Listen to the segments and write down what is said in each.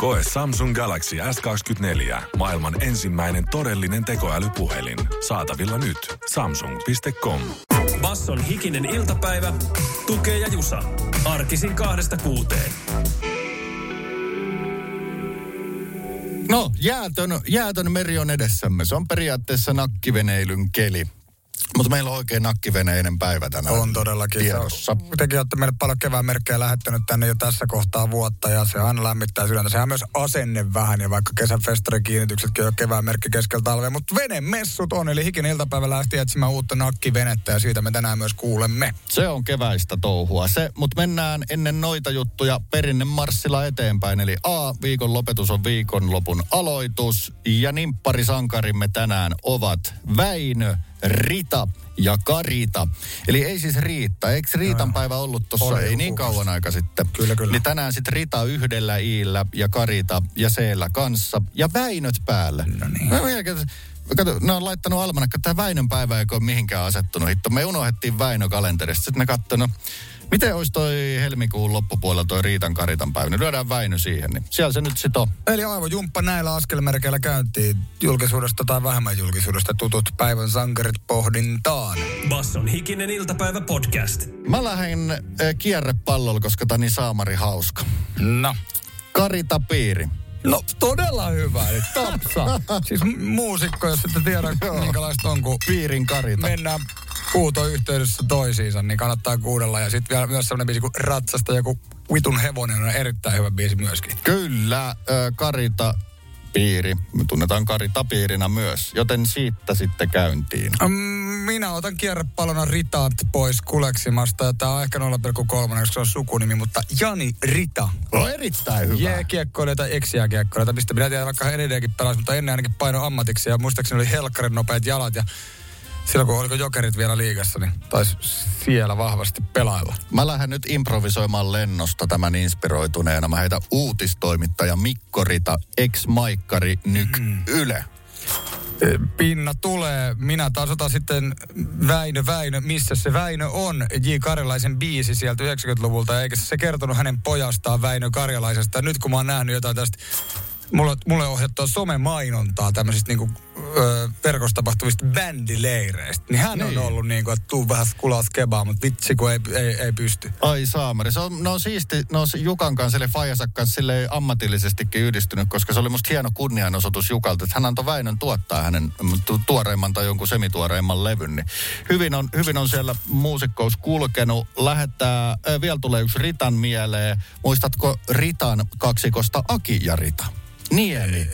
Koe Samsung Galaxy S24. Maailman ensimmäinen todellinen tekoälypuhelin. Saatavilla nyt. Samsung.com. Basson hikinen iltapäivä. Tukee ja Jusa. Arkisin kahdesta kuuteen. No, jäätön, jäätön meri on edessämme. Se on periaatteessa nakkiveneilyn keli. Mutta meillä on oikein nakkiveneinen päivä tänään. On todellakin. Tiedossa. Tekin olette meille paljon kevään merkkejä lähettänyt tänne jo tässä kohtaa vuotta ja se aina lämmittää sydäntä. Sehän myös asenne vähän ja vaikka kesän festarikiinnityksetkin on kevään merkki keskellä talvea. Mutta venemessut on, eli hikinen iltapäivä lähti etsimään uutta nakkivenettä ja siitä me tänään myös kuulemme. Se on keväistä touhua. Se, mutta mennään ennen noita juttuja perinne marssilla eteenpäin. Eli A, viikon lopetus on viikonlopun aloitus. Ja nimpparisankarimme tänään ovat Väinö, Rita ja Karita. Eli ei siis Riitta. Eikö Riitan päivä ollut tuossa ei niin kauan aika sitten? Kyllä, kyllä. Niin tänään sitten Rita yhdellä iillä ja Karita ja Seellä kanssa. Ja Väinöt päällä. No niin. Että- Kato, ne on laittanut almanakka, että tämä Väinön päivä ei ole mihinkään asettunut. Hitto, me unohdettiin Väinö kalenterista. Sitten ne katsoi, no, miten olisi toi helmikuun loppupuolella toi Riitan Karitan päivä. Niin lyödään Väinö siihen, niin siellä se nyt sit on. Eli aivan jumppa näillä askelmerkeillä käyntiin julkisuudesta tai vähemmän julkisuudesta tutut päivän sankarit pohdintaan. Basson hikinen iltapäivä podcast. Mä lähden äh, kierrepallolla, koska tää niin saamari hauska. No. Karita Piiri. No todella hyvä, eli tapsa. siis muusikko, jos ette tiedä minkälaista on, kun Piirin Karita. mennään huutoyhteydessä toisiinsa, niin kannattaa kuudella. Ja sitten vielä myös sellainen biisi kuin Ratsasta joku Vitun hevonen on erittäin hyvä biisi myöskin. Kyllä, äh, Karita Piiri. Me tunnetaan Karita Piirinä myös, joten siitä sitten käyntiin. Mm, Minä otan kierrepallona Ritaat pois kuleksimasta. ja Tämä on ehkä 0,3, koska se on sukunimi, mutta Jani Rita. No erittäin hyvä. Tai ex-jääkiekkoilija, mistä minä tiedän, vaikka hän edelleenkin pelasi, mutta ennen ainakin paino ammatiksi ja muistaakseni oli helkkarin nopeat jalat ja silloin kun oliko jokerit vielä liigassa, niin taisi siellä vahvasti pelailla. Mä lähden nyt improvisoimaan lennosta tämän inspiroituneena. Mä heitän uutistoimittaja Mikko Rita, ex-maikkari, nyk Yle. Pinna tulee. Minä taas otan sitten Väinö, Väinö, missä se Väinö on. J. Karjalaisen biisi sieltä 90-luvulta, eikä se kertonut hänen pojastaan Väinö Karjalaisesta. Nyt kun mä oon nähnyt jotain tästä, mulle, mulle ohjattua somemainontaa tämmöisistä niinku, ö, verkossa tapahtuvista bändileireistä, niin hän Niin. on ollut niinku, että tuu vähän kulas kebaa, mutta vitsi kun ei, ei, ei pysty. Ai saamari. Se on, no siisti, no se Jukan kanssa, eli Fajansa kanssa sille ammatillisestikin yhdistynyt, koska se oli musta hieno kunnianosoitus Jukalta, että hän antoi Väinön tuottaa hänen tu- tuoreimman tai jonkun semituoreimman levyn. Niin hyvin, on, hyvin on siellä muusikkous kulkenut. Lähettää, äh, vielä tulee yksi Ritan mieleen. Muistatko Ritan kaksikosta Aki ja Rita? Niemi.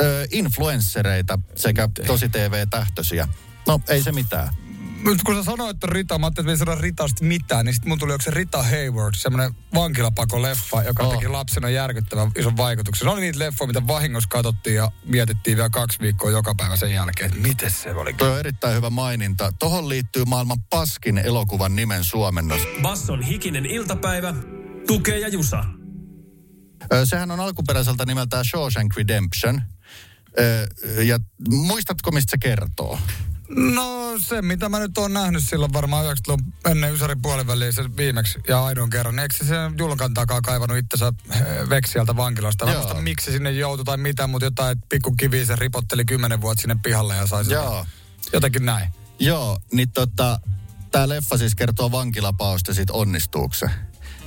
Ö, influenssereita sekä tosi TV-tähtöisiä. No, ei se mitään. Nyt kun sä sanoit, että Rita, mä ajattelin, että me ei saada Ritasta mitään, niin sitten mun tuli se Rita Hayward, semmoinen vankilapako-leffa, joka Oh. teki lapsena järkyttävän ison vaikutuksen. Ne oli niitä leffoja, mitä vahingossa katsottiin ja mietittiin vielä kaksi viikkoa joka päivä sen jälkeen, että miten se oli. Tuo on erittäin hyvä maininta. Tohon liittyy maailman paskin elokuvan nimen suomennos. Basson hikinen iltapäivä. Tukee ja Jusa. Sehän on alkuperäiseltä nimeltään Shawshank Redemption. Ja muistatko, mistä se kertoo? No se, mitä mä nyt oon nähnyt silloin varmaan 90-luvun ennen Ysärin puoliväliin se viimeksi ja aidon kerran. Eikö se sen julkan takaa kaivannut itsensä eh, veksiältä vankilasta? Mä muista miksi sinne joutui tai mitä, mutta jotain pikku kiviä se ripotteli kymmenen vuotta sinne pihalle ja sai. Joo. Jotenkin näin. Joo, niin tota, tämä leffa siis kertoo vankilapaosta ja siitä onnistuuko se.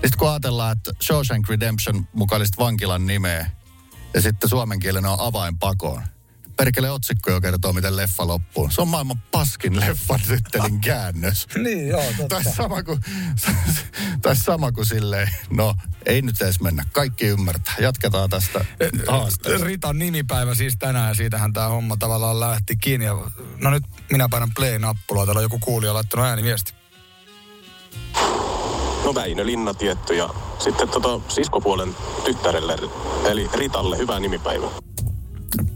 Sitten kun ajatellaan, että Shawshank Redemption mukaisesti vankilan nimeä ja sitten suomen kielen on avain pakoon. Perkele otsikko jo kertoo, miten leffa loppuu. Se on maailman paskin leffan tyttelin käännös. Niin, joo, Tai sama kuin, tai sama kuin silleen, no ei nyt edes mennä. Kaikki ymmärtää. Jatketaan tästä haasteesta. Ritan nimipäivä siis tänään, siitähän tämä homma tavallaan lähti kiinni. Ja, no nyt minä painan play-nappulaa, täällä on joku kuulija laittanut ääniviesti. No Väinö Linna tietty ja sitten tota siskopuolen tyttärelle, eli Ritalle, hyvää nimipäivää.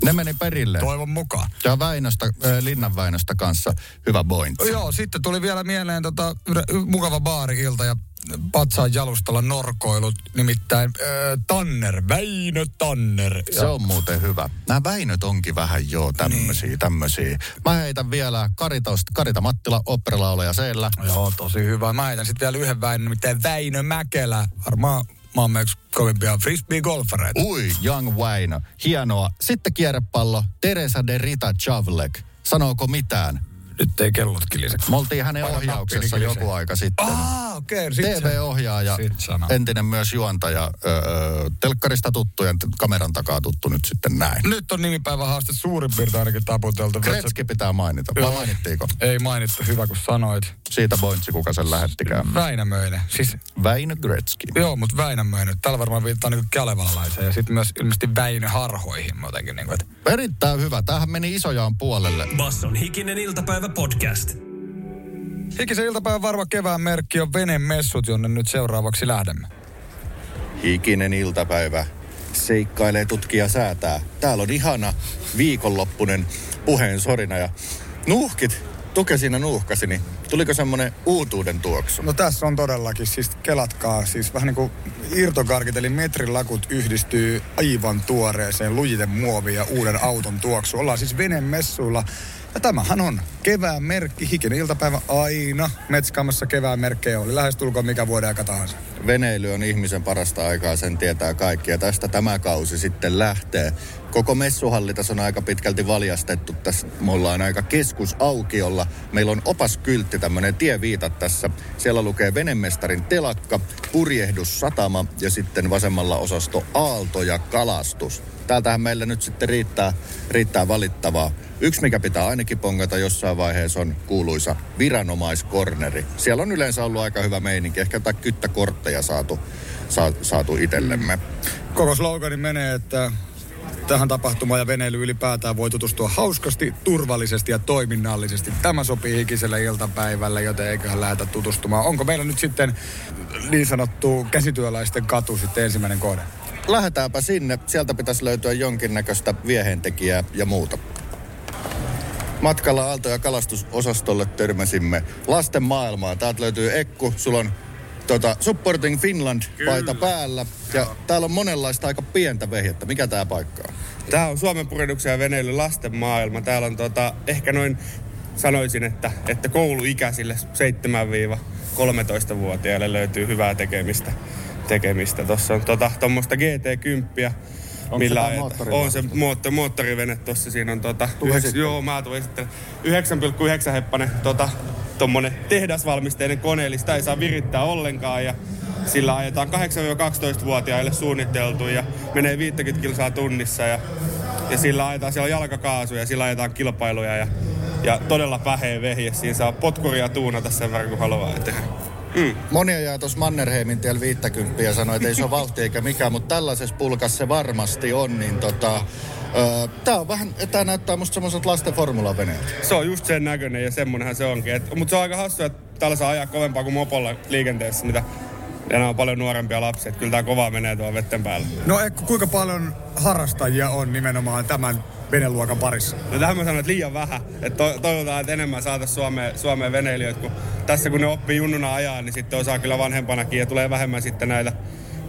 Ne meni perille. Toivon mukaan. Ja Väinöstä, äh, Linnan Väinöstä kanssa hyvä point. Joo, sitten tuli vielä mieleen tota, mukava baari-ilta ja patsaan jalustalla norkoilut, nimittäin äh, Tanner, Väinö Tanner. Se on muuten hyvä. Nämä Väinöt onkin vähän joo tämmösiä, niin. tämmösiä. Mä heitän vielä Karitosta, Karita Mattila, operalaulaja siellä. Joo, tosi hyvä. Mä heitän sitten vielä yhden Väinö, nimittäin Väinö Mäkelä. Varmaan maailman yksi kovimpia frisbee-golfareita. Ui, Young Väinö. Hienoa. Sitten kierrepallo, Teresa de Rita Chavlek. Sanooko mitään? Nyt ei kellot kilise. Me oltiin hänen Paina ohjauksessa niin joku aika sitten. Ah, okei. Okay, sit se- TV-ohjaaja, entinen myös juontaja, öö, telkkarista tuttu ja kameran takaa tuttu nyt sitten näin. Nyt on nimipäivän haaste suurin piirtein ainakin taputeltu. Kretski pitää mainita. Vai mainittiinko? Ei mainittu, hyvä kun sanoit. Siitä pointsi, kuka sen lähettikään. Väinämöinen. Siis, Väinö Gretzky. joo, mutta Väinämöinen. Tällä varmaan viittaa niinku kalevalalaiseen ja sitten myös ilmeisesti Väinö harhoihin jotenkin. Niinku, että Erittäin hyvä. Tämähän meni isojaan puolelle. Basson hikinen iltapäivä podcast. Hikisen iltapäivän varma kevään merkki on venemessut, jonne nyt seuraavaksi lähdemme. Hikinen iltapäivä. Seikkailee tutkija säätää. Täällä on ihana viikonloppunen puheen sorina ja nuuhkit. Tuke siinä nuuhkasi, niin tuliko semmonen uutuuden tuoksu? No tässä on todellakin, siis kelatkaa, siis vähän niin kuin irtokarkit, eli metrilakut yhdistyy aivan tuoreeseen lujiten muoviin ja uuden auton tuoksu. Ollaan siis venemessuilla. Ja tämähän on kevään merkki, hikinen iltapäivä aina. Metskaamassa kevään merkkejä oli lähestulkoon mikä vuoden aika tahansa. Veneily on ihmisen parasta aikaa, sen tietää kaikki. Ja tästä tämä kausi sitten lähtee. Koko messuhallitas on aika pitkälti valjastettu. Tässä me ollaan aika keskusaukiolla. Meillä on opaskyltti, tämmöinen tieviitat tässä. Siellä lukee venemestarin telakka, purjehdus satama ja sitten vasemmalla osasto aalto ja kalastus. Täältähän meillä nyt sitten riittää, riittää valittavaa. Yksi, mikä pitää ainakin pongata jossain vaiheessa, on kuuluisa viranomaiskorneri. Siellä on yleensä ollut aika hyvä meininki. Ehkä jotain kyttäkortteja saatu, saa, saatu itsellemme. Koko slogani menee, että tähän tapahtumaan ja veneily ylipäätään voi tutustua hauskasti, turvallisesti ja toiminnallisesti. Tämä sopii hikiselle iltapäivälle, joten eiköhän lähdetä tutustumaan. Onko meillä nyt sitten niin sanottu käsityöläisten katu sitten ensimmäinen kohde? Lähdetäänpä sinne. Sieltä pitäisi löytyä jonkinnäköistä viehentekijää ja muuta. Matkalla Aalto- ja kalastusosastolle törmäsimme lasten maailmaan. Täältä löytyy Ekku, sulla on tota, Supporting Finland paita päällä. Ja täällä on monenlaista aika pientä vehjettä. Mikä tää paikka on? Tämä on Suomen purjehduksen ja veneily lasten maailma. Täällä on tota, ehkä noin, sanoisin, että, että kouluikäisille 7-13-vuotiaille löytyy hyvää tekemistä. tekemistä. Tuossa on tota, tuommoista GT10, Onko se ajetaan- moottorivene? On se moottor, moottorivene tuossa. Siinä on tota, sitten. joo, mä tuin sitten 9,9 heppanen tota, tommonen tehdasvalmisteinen kone, eli sitä ei saa virittää ollenkaan. Ja sillä ajetaan 8-12-vuotiaille suunniteltu ja menee 50 kilsaa tunnissa. Ja, ja sillä ajetaan, siellä on jalkakaasu ja sillä ajetaan kilpailuja. Ja, ja todella päheä vehje. Siinä saa potkuria tuunata sen verran, kun haluaa tehdä. Mm. Monia jää tuossa Mannerheimin tiellä 50 ja sanoi, että ei se ole vauhti eikä mikään, mutta tällaisessa pulkassa se varmasti on. Niin tota, tää on vähän, tää näyttää musta semmoiset lasten formulaveneet. Se on just sen näköinen ja semmonenhan se onkin. Mutta se on aika hassua, että täällä saa ajaa kovempaa kuin mopolla liikenteessä, mitä ja nämä on paljon nuorempia lapsia. Että kyllä tämä kovaa menee tuolla vetten päällä. No Ekku, kuinka paljon harrastajia on nimenomaan tämän veneluokan parissa? No tähän mä sanon, että liian vähän. Että to- toivotaan, että enemmän saataisiin Suomeen, Suomeen veneilijöitä, kun tässä kun ne oppii junnuna ajaa, niin sitten osaa kyllä vanhempanakin ja tulee vähemmän sitten näitä,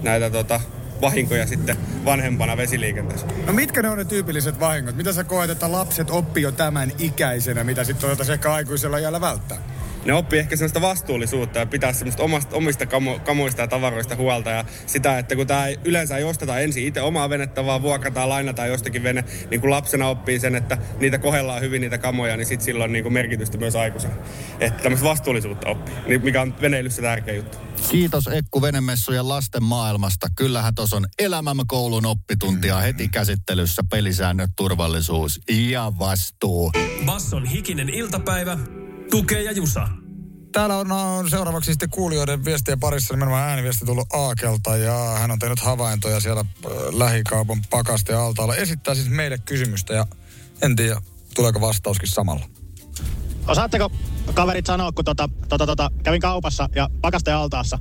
näitä tota, vahinkoja sitten vanhempana vesiliikenteessä. No mitkä ne on ne tyypilliset vahingot? Mitä sä koet, että lapset oppii jo tämän ikäisenä, mitä sitten voitaisiin ehkä aikuisella iällä välttää? Ne oppii ehkä sellaista vastuullisuutta ja pitää semmoista omasta, omista kamo, kamoista ja tavaroista huolta. Ja sitä, että kun tämä yleensä ei osteta ensin itse omaa venettä, vaan vuokrataan, lainataan jostakin vene, niin kun lapsena oppii sen, että niitä kohellaan hyvin niitä kamoja, niin sitten sillä on niin kuin merkitystä myös aikuisena. Että tämmöistä vastuullisuutta oppii, niin mikä on veneilyssä tärkeä juttu. Kiitos Ekku Venemessujen lasten maailmasta. Kyllähän tuossa on elämänkoulun oppituntia heti käsittelyssä. Pelisäännöt, turvallisuus ja vastuu. Basson hikinen iltapäivä. Tukee ja Jusa. Täällä on, on seuraavaksi sitten kuulijoiden viestien parissa nimenomaan ääniviesti tullut Aakelta ja hän on tehnyt havaintoja siellä äh, lähikaupan pakaste altaalla. Esittää siis meille kysymystä ja en tiedä, tuleeko vastauskin samalla. Osaatteko kaverit sanoa, kun tota, tota, tota, kävin kaupassa ja pakasteen altaassa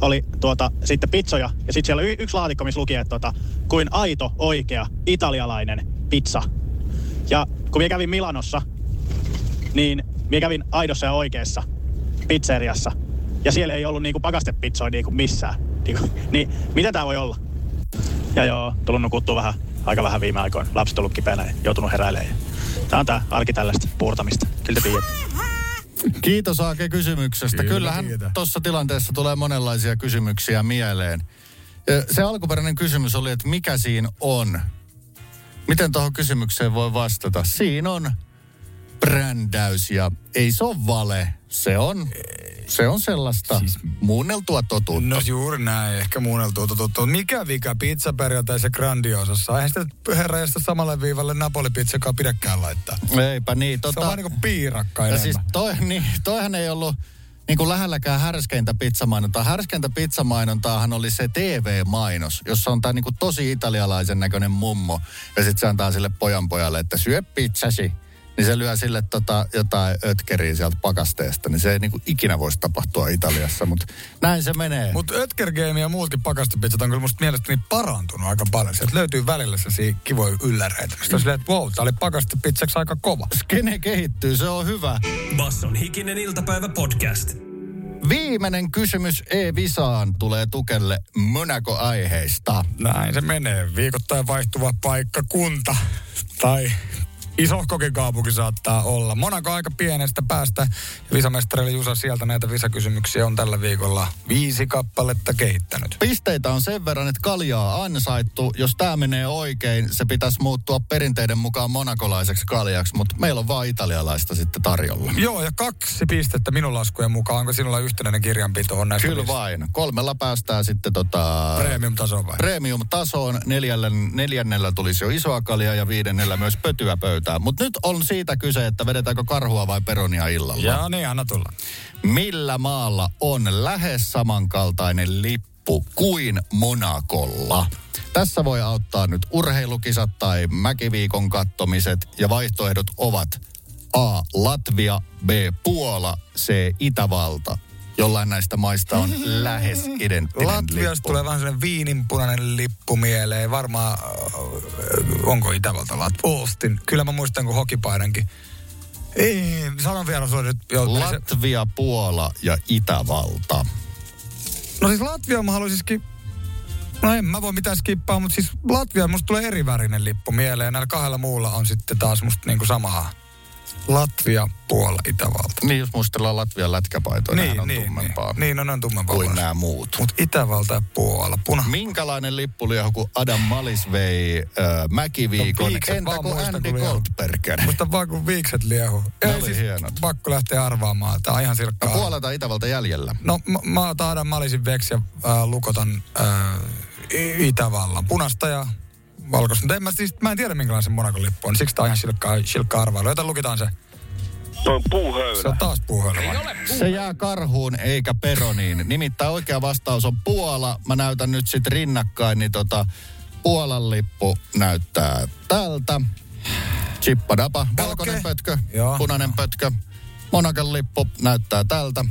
oli tuota, sitten pizzoja ja sitten siellä oli y- yksi laatikko, missä luki, että tota, kuin aito, oikea, italialainen pizza. Ja kun minä kävin Milanossa, niin minä kävin aidossa ja oikeassa pizzeriassa. Ja siellä ei ollut niinku pakastepizzoja niinku missään. Niinku, niin mitä tää voi olla? Ja joo, tullut nukuttua vähän, aika vähän viime aikoina. Lapset tullut kipeänä ja joutunut heräilemään. Tää on tää arki tällaista puurtamista. Kyllä te tiedätte. Kiitos Aake kysymyksestä. Kyllä, Kyllähän tuossa tilanteessa tulee monenlaisia kysymyksiä mieleen. Se alkuperäinen kysymys oli, että mikä siinä on? Miten tuohon kysymykseen voi vastata? Siinä on brändäys ja ei se ole vale. Se on, se on sellaista siis, muunneltua totuutta. No juuri näin, ehkä muunneltua totuttu. Mikä vika pizza perjantaisen grandiosassa? Eihän sitä herra josta samalle viivalle Napoli-pizzakaan pidäkään laittaa. Eipä niin. Se on vaan niinku piirakka ja siis toi, niin, toihan ei ollut niin kuin lähelläkään härskeintä pizzamainontaa. Härskeintä pizzamainontaahan oli se TV-mainos, jossa on tämä niin kuin tosi italialaisen näköinen mummo. Ja sitten se antaa sille pojanpojalle, että syö pizzasi. Niin se lyö sille tota, jotain ötkeriä sieltä pakasteesta. Niin se ei niin kuin ikinä voisi tapahtua Italiassa, mutta näin se menee. Mutta Ötker Game ja muutkin pakastepizzat on kyllä musta mielestäni parantunut aika paljon. Sieltä löytyy välillä sellaisia kivoja ylläreitä. Mistä on silleen, että wow, tää oli pakastepizzaksi aika kova. Skene kehittyy, se on hyvä. Basson hikinen iltapäivä podcast. Viimeinen kysymys E-Visaan tulee Tukelle Monaco-aiheista. Näin se menee. Viikoittain vaihtuva paikkakunta. Tai isohkokin kaupunki saattaa olla. Monaco aika pienestä päästä. Visamestarille Jusa sieltä näitä visakysymyksiä on tällä viikolla viisi kappaletta kehittänyt. Pisteitä on sen verran, että kaljaa ansaittu. Jos tämä menee oikein, se pitäisi muuttua perinteiden mukaan monakolaiseksi kaljaksi, mutta meillä on vaan italialaista sitten tarjolla. Joo, ja kaksi pistettä minun laskujen mukaan. Onko sinulla yhtenäinen kirjanpito on näistä Kyllä vain. Kolmella päästään sitten tota... Premium-taso vai? Premium-tasoon. Neljällä, neljännellä tulisi jo isoa kaljaa ja viidennellä myös pötyä pöytään. Mutta nyt on siitä kyse, että vedetäänkö karhua vai peronia illalla. Joo, niin anna tulla. Millä maalla on lähes samankaltainen lippu kuin Monakolla? Tässä voi auttaa nyt urheilukisat tai mäkiviikon kattomiset ja vaihtoehdot ovat A. Latvia, B. Puola, C. Itävalta. Jollain näistä maista on lähes identtinen Latviasta lippu. tulee vähän sellainen viininpunainen lippu mieleen. Varmaan, äh, onko Itävalta Lat- Austin? Kyllä mä muistan, kun hokipaidankin. Ei, sanon vielä sulle nyt. Joo, meni se- Latvia, Puola ja Itävalta. No siis Latvia mä haluaisin ski... No en mä voi mitään skippaa, mutta siis Latvia musta tulee eri värinen lippu mieleen. Näillä kahdella muulla on sitten taas musta niinku samaa. Latvia, Puola, Itävalta. Niin, jos muistellaan Latvian lätkäpaitoja, niin, on tummempaa Niin, niin no, ne on tummempaa. kuin nämä muut. Mutta Itävalta ja Puola, puna. Minkälainen lippuliehu, kun Adam Malis vei äh, Mäkiviikon, No, viikset entä kun muista, Andy. Goldberger? Musta vaan kun viikset liehu. Ne oli hienot. Pakko lähteä arvaamaan. Tää on ihan No, silkkaa. Puola tai Itävalta jäljellä. No mä, mä otan Adam Malisin veksi ja äh, lukotan äh, Itävallan. Punasta ja valkoista. Mutta en mä, siis, mä en tiedä minkälainen se Monakon lippu on. Siksi tää on ihan silkkaa, silkkaa arvailu. Joten lukitaan se. Toi on Se puuhöylä. on taas puuhöylä. vai? Se jää karhuun eikä peroniin. Nimittäin oikea vastaus on Puola. Mä näytän nyt sitten rinnakkain, niin tota, Puolan lippu näyttää tältä. Chippadapa, valkoinen Okei. pötkö, Joo. punainen pötkö. Monakan lippu näyttää tältä.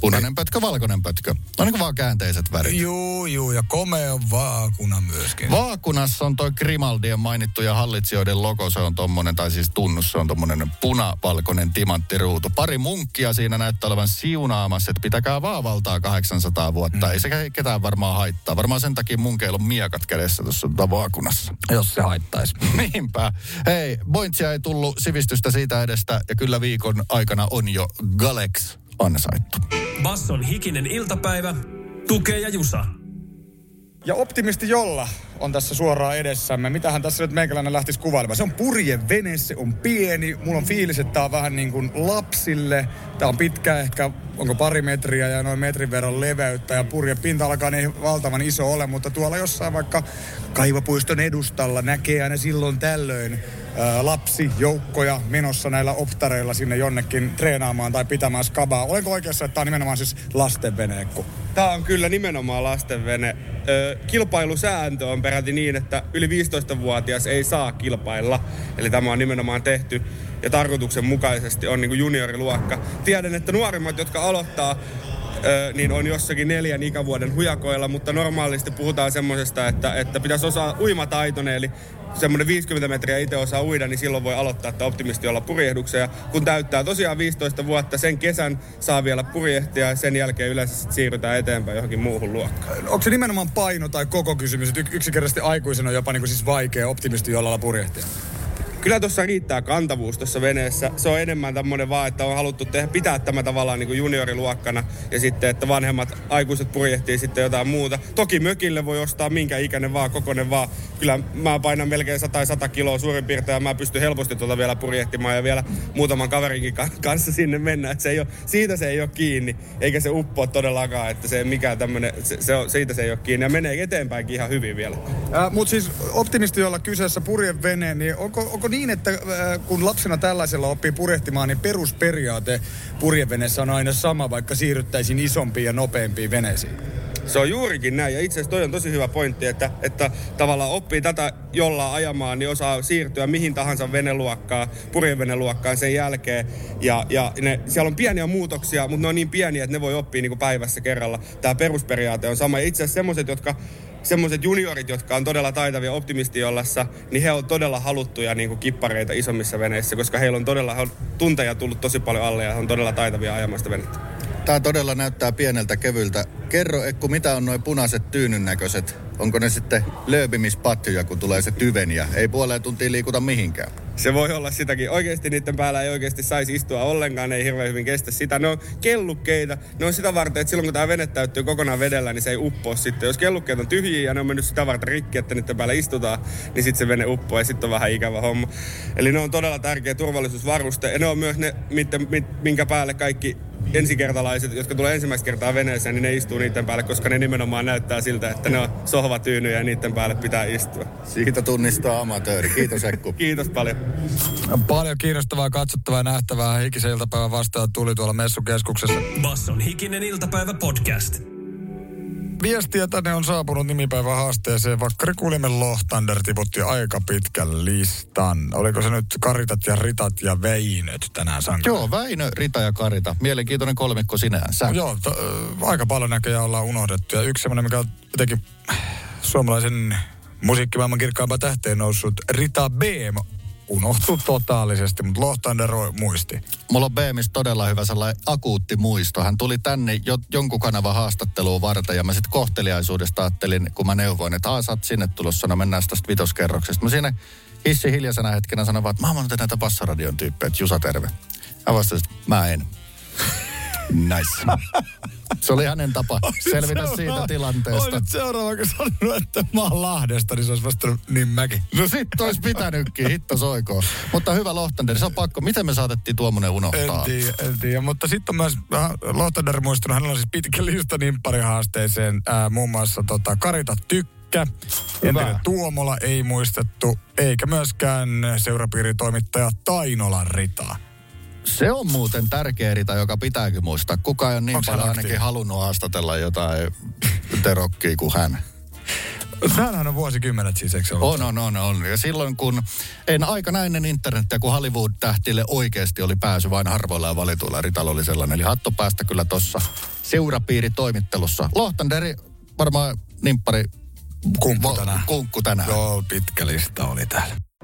Punainen pötkö, valkoinen pötkö. No niin vaan käänteiset värit. Juu, juu, ja komea vaakuna myöskin. Vaakunassa on toi Grimaldien mainittu ja hallitsijoiden logo, se on tommonen, tai siis tunnus, se on tommonen punavalkoinen timanttiruutu. Pari munkkia siinä näyttää olevan siunaamassa, että pitäkää vaan valtaa 800 vuotta. Mm. Ei se ketään varmaan haittaa. Varmaan sen takia munkeilla on miekat kädessä tuossa tota vaakunassa. Jos se haittaisi. Niinpä. Hei, pointsia ei tullut sivistystä siitä edestä, ja kyllä viikon aikana on jo Galex ansaittu. Basson hikinen iltapäivä. Tukee ja Jusa. Ja optimisti Jolla on tässä suoraan edessämme. Mitähän tässä nyt meikäläinen lähtisi kuvailemaan? Se on purjevene, se on pieni. Mulla on fiilis, että tää on vähän niin kuin lapsille. Tää on pitkä, ehkä onko pari metriä ja noin metrin verran leveyttä. Ja purje pinta-alakaan ei valtavan iso ole, mutta tuolla jossain vaikka kaivopuiston edustalla näkee aina silloin tällöin ää, lapsijoukkoja menossa näillä optareilla sinne jonnekin treenaamaan tai pitämään skabaa. Olenko oikeassa, että tämä on nimenomaan siis lastenveneekku? Tämä on kyllä nimenomaan lastenvene. Kilpailusääntö on peräti niin, että yli 15-vuotias ei saa kilpailla. Eli tämä on nimenomaan tehty ja tarkoituksenmukaisesti on niin kuin junioriluokka. Tiedän, että nuorimmat, jotka aloittaa niin on jossakin neljän ikävuoden hujakoilla, mutta normaalisti puhutaan semmoisesta, että, että pitäisi osaa uimataitoinen, eli semmoinen 50 metriä itse osaa uida, niin silloin voi aloittaa että optimisti olla purjehduksen. Ja kun täyttää tosiaan 15 vuotta, sen kesän saa vielä purjehtia ja sen jälkeen yleensä sit siirrytään eteenpäin johonkin muuhun luokkaan. Onko se nimenomaan paino tai koko kysymys, että yksinkertaisesti aikuisena on jopa niin kuin siis vaikea optimisti jolla purjehtia? Kyllä tuossa riittää kantavuus tuossa veneessä. Se on enemmän tämmöinen vaan, että on haluttu tehdä, pitää tämä tavallaan niin kuin junioriluokkana ja sitten, että vanhemmat aikuiset purjehtii sitten jotain muuta. Toki mökille voi ostaa minkä ikäinen vaan, kokonen vaan. Kyllä mä painan melkein 100 100 kiloa suurin piirtein ja mä pystyn helposti tuota vielä purjehtimaan ja vielä muutaman kaverinkin kanssa sinne mennä. Että se ei ole, siitä se ei ole kiinni, eikä se uppoa todellakaan, että se ei mikään tämmöinen, se, se on, siitä se ei ole kiinni ja menee eteenpäinkin ihan hyvin vielä. Äh, Mutta siis optimisti, jolla kyseessä purjevene, niin onko, onko niin, että äh, kun lapsena tällaisella oppii purjehtimaan, niin perusperiaate purjeveneessä on aina sama, vaikka siirryttäisiin isompiin ja nopeampiin veneisiin? Se on juurikin näin. Ja itse asiassa toi on tosi hyvä pointti, että, että tavallaan oppii tätä jolla ajamaan, niin osaa siirtyä mihin tahansa veneluokkaan, purjeveneluokkaan sen jälkeen. Ja, ja ne, siellä on pieniä muutoksia, mutta ne on niin pieniä, että ne voi oppia niin kuin päivässä kerralla. Tämä perusperiaate on sama. Ja itse asiassa semmoiset, jotka semmoiset juniorit, jotka on todella taitavia optimistijollassa, niin he on todella haluttuja niin kuin kippareita isommissa veneissä, koska heillä on todella he on tunteja tullut tosi paljon alle ja he on todella taitavia ajamasta venettä. Tämä todella näyttää pieneltä kevyltä. Kerro Ekku, mitä on noin punaiset tyynyn näköiset? Onko ne sitten lööpimispatjuja, kun tulee se tyven ja ei puoleen tuntiin liikuta mihinkään? Se voi olla sitäkin. Oikeasti niiden päällä ei oikeasti saisi istua ollenkaan, ei hirveän hyvin kestä sitä. Ne on kellukkeita. Ne on sitä varten, että silloin kun tämä vene täyttyy kokonaan vedellä, niin se ei uppoa sitten. Jos kellukkeet on tyhjiä ja ne on mennyt sitä varten rikki, että niiden päällä istutaan, niin sitten se vene uppoo ja sitten on vähän ikävä homma. Eli ne on todella tärkeä turvallisuusvaruste. Ja ne on myös ne, minkä päälle kaikki ensikertalaiset, jotka tulee ensimmäistä kertaa veneeseen, niin ne istuu niiden päälle, koska ne nimenomaan näyttää siltä, että ne on sohvatyynyjä ja niiden päälle pitää istua. Siitä tunnistaa amatööri. Kiitos Ekku. Kiitos paljon. Paljon kiinnostavaa, katsottavaa ja nähtävää. Hikisen iltapäivän vastaan tuli tuolla messukeskuksessa. Basson hikinen iltapäivä podcast. Viestiä tänne on saapunut nimipäivän haasteeseen. Vakkari kuulimme Lohtander tiputti aika pitkän listan. Oliko se nyt Karitat ja Ritat ja Väinöt tänään sankari? Joo, Väinö, Rita ja Karita. Mielenkiintoinen kolmikko sinänsä. Joo, to, aika paljon näköjään ollaan unohdettu. Ja yksi semmoinen, mikä on jotenkin suomalaisen musiikkimaailman kirkkaampaan tähteen noussut, Rita B unohtuu totaalisesti, mutta Lohtander muisti. Mulla on Beemis todella hyvä sellainen akuutti muisto. Hän tuli tänne jo, jonkun kanavan haastatteluun varten ja mä sitten kohteliaisuudesta ajattelin, kun mä neuvoin, että aah, sä oot sinne tulossa, no mennään tästä vitoskerroksesta. Mä siinä hissi hiljaisena hetkenä sanoin vaan, että mä oon näitä Passaradion tyyppejä, että Jusa terve. Hän vastasi, että mä en. Nice. Se oli hänen tapa selvitä siitä tilanteesta. Olisit seuraava, kun sanonut, että mä oon Lahdesta, niin se olisi vastannut niin mäkin. No sit olisi pitänytkin, hitto soikoo. Mutta hyvä Lohtander, se on pakko. Miten me saatettiin tuommoinen unohtaa? En tiedä, en tiedä. Mutta sitten on myös Lohtander muistunut, hänellä on siis pitkä lista nimpparihaasteeseen. Ää, muun muassa tota, Karita Tykkä. Entinen Tuomola ei muistettu, eikä myöskään seurapiiritoimittaja Tainolan Rita. Se on muuten tärkeä rita, joka pitääkin muistaa. Kuka ei ole niin Onks paljon ainakin halunnut haastatella jotain terokkia kuin hän. Tämähän on vuosikymmenet siis, eikö On, on, on, on. Ja silloin kun, en aika ennen internettiä, kun Hollywood-tähtille oikeasti oli pääsy vain harvoilla ja valituilla, Ritalla oli sellainen. Eli hatto päästä kyllä tuossa seurapiiritoimittelussa. Lohtanderi varmaan nimppari kunkku tänään. Kunkku tänään. Joo, pitkä lista oli täällä.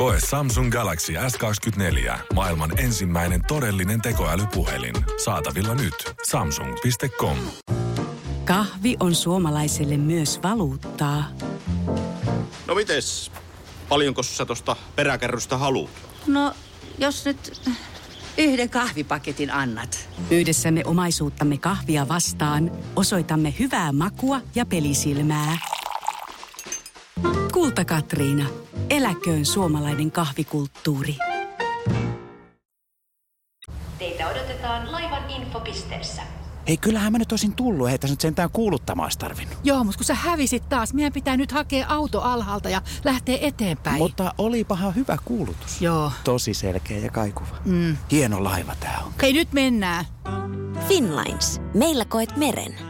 Koe Samsung Galaxy S24. Maailman ensimmäinen todellinen tekoälypuhelin. Saatavilla nyt. Samsung.com. Kahvi on suomalaiselle myös valuuttaa. No mites? Paljonko sä tosta peräkärrystä haluat? No, jos nyt yhden kahvipaketin annat. Yhdessämme omaisuuttamme kahvia vastaan osoitamme hyvää makua ja pelisilmää. Kulta Katriina. Eläköön suomalainen kahvikulttuuri. Teitä odotetaan laivan infopisteessä. Hei, kyllähän mä nyt olisin tullut. Ei tässä nyt sentään kuuluttamaan tarvinnut. Joo, mutta kun sä hävisit taas, meidän pitää nyt hakea auto alhaalta ja lähteä eteenpäin. Mutta olipahan hyvä kuulutus. Joo. Tosi selkeä ja kaikuva. Mm. Hieno laiva tää on. Hei, nyt mennään. Finlines. Meillä koet meren.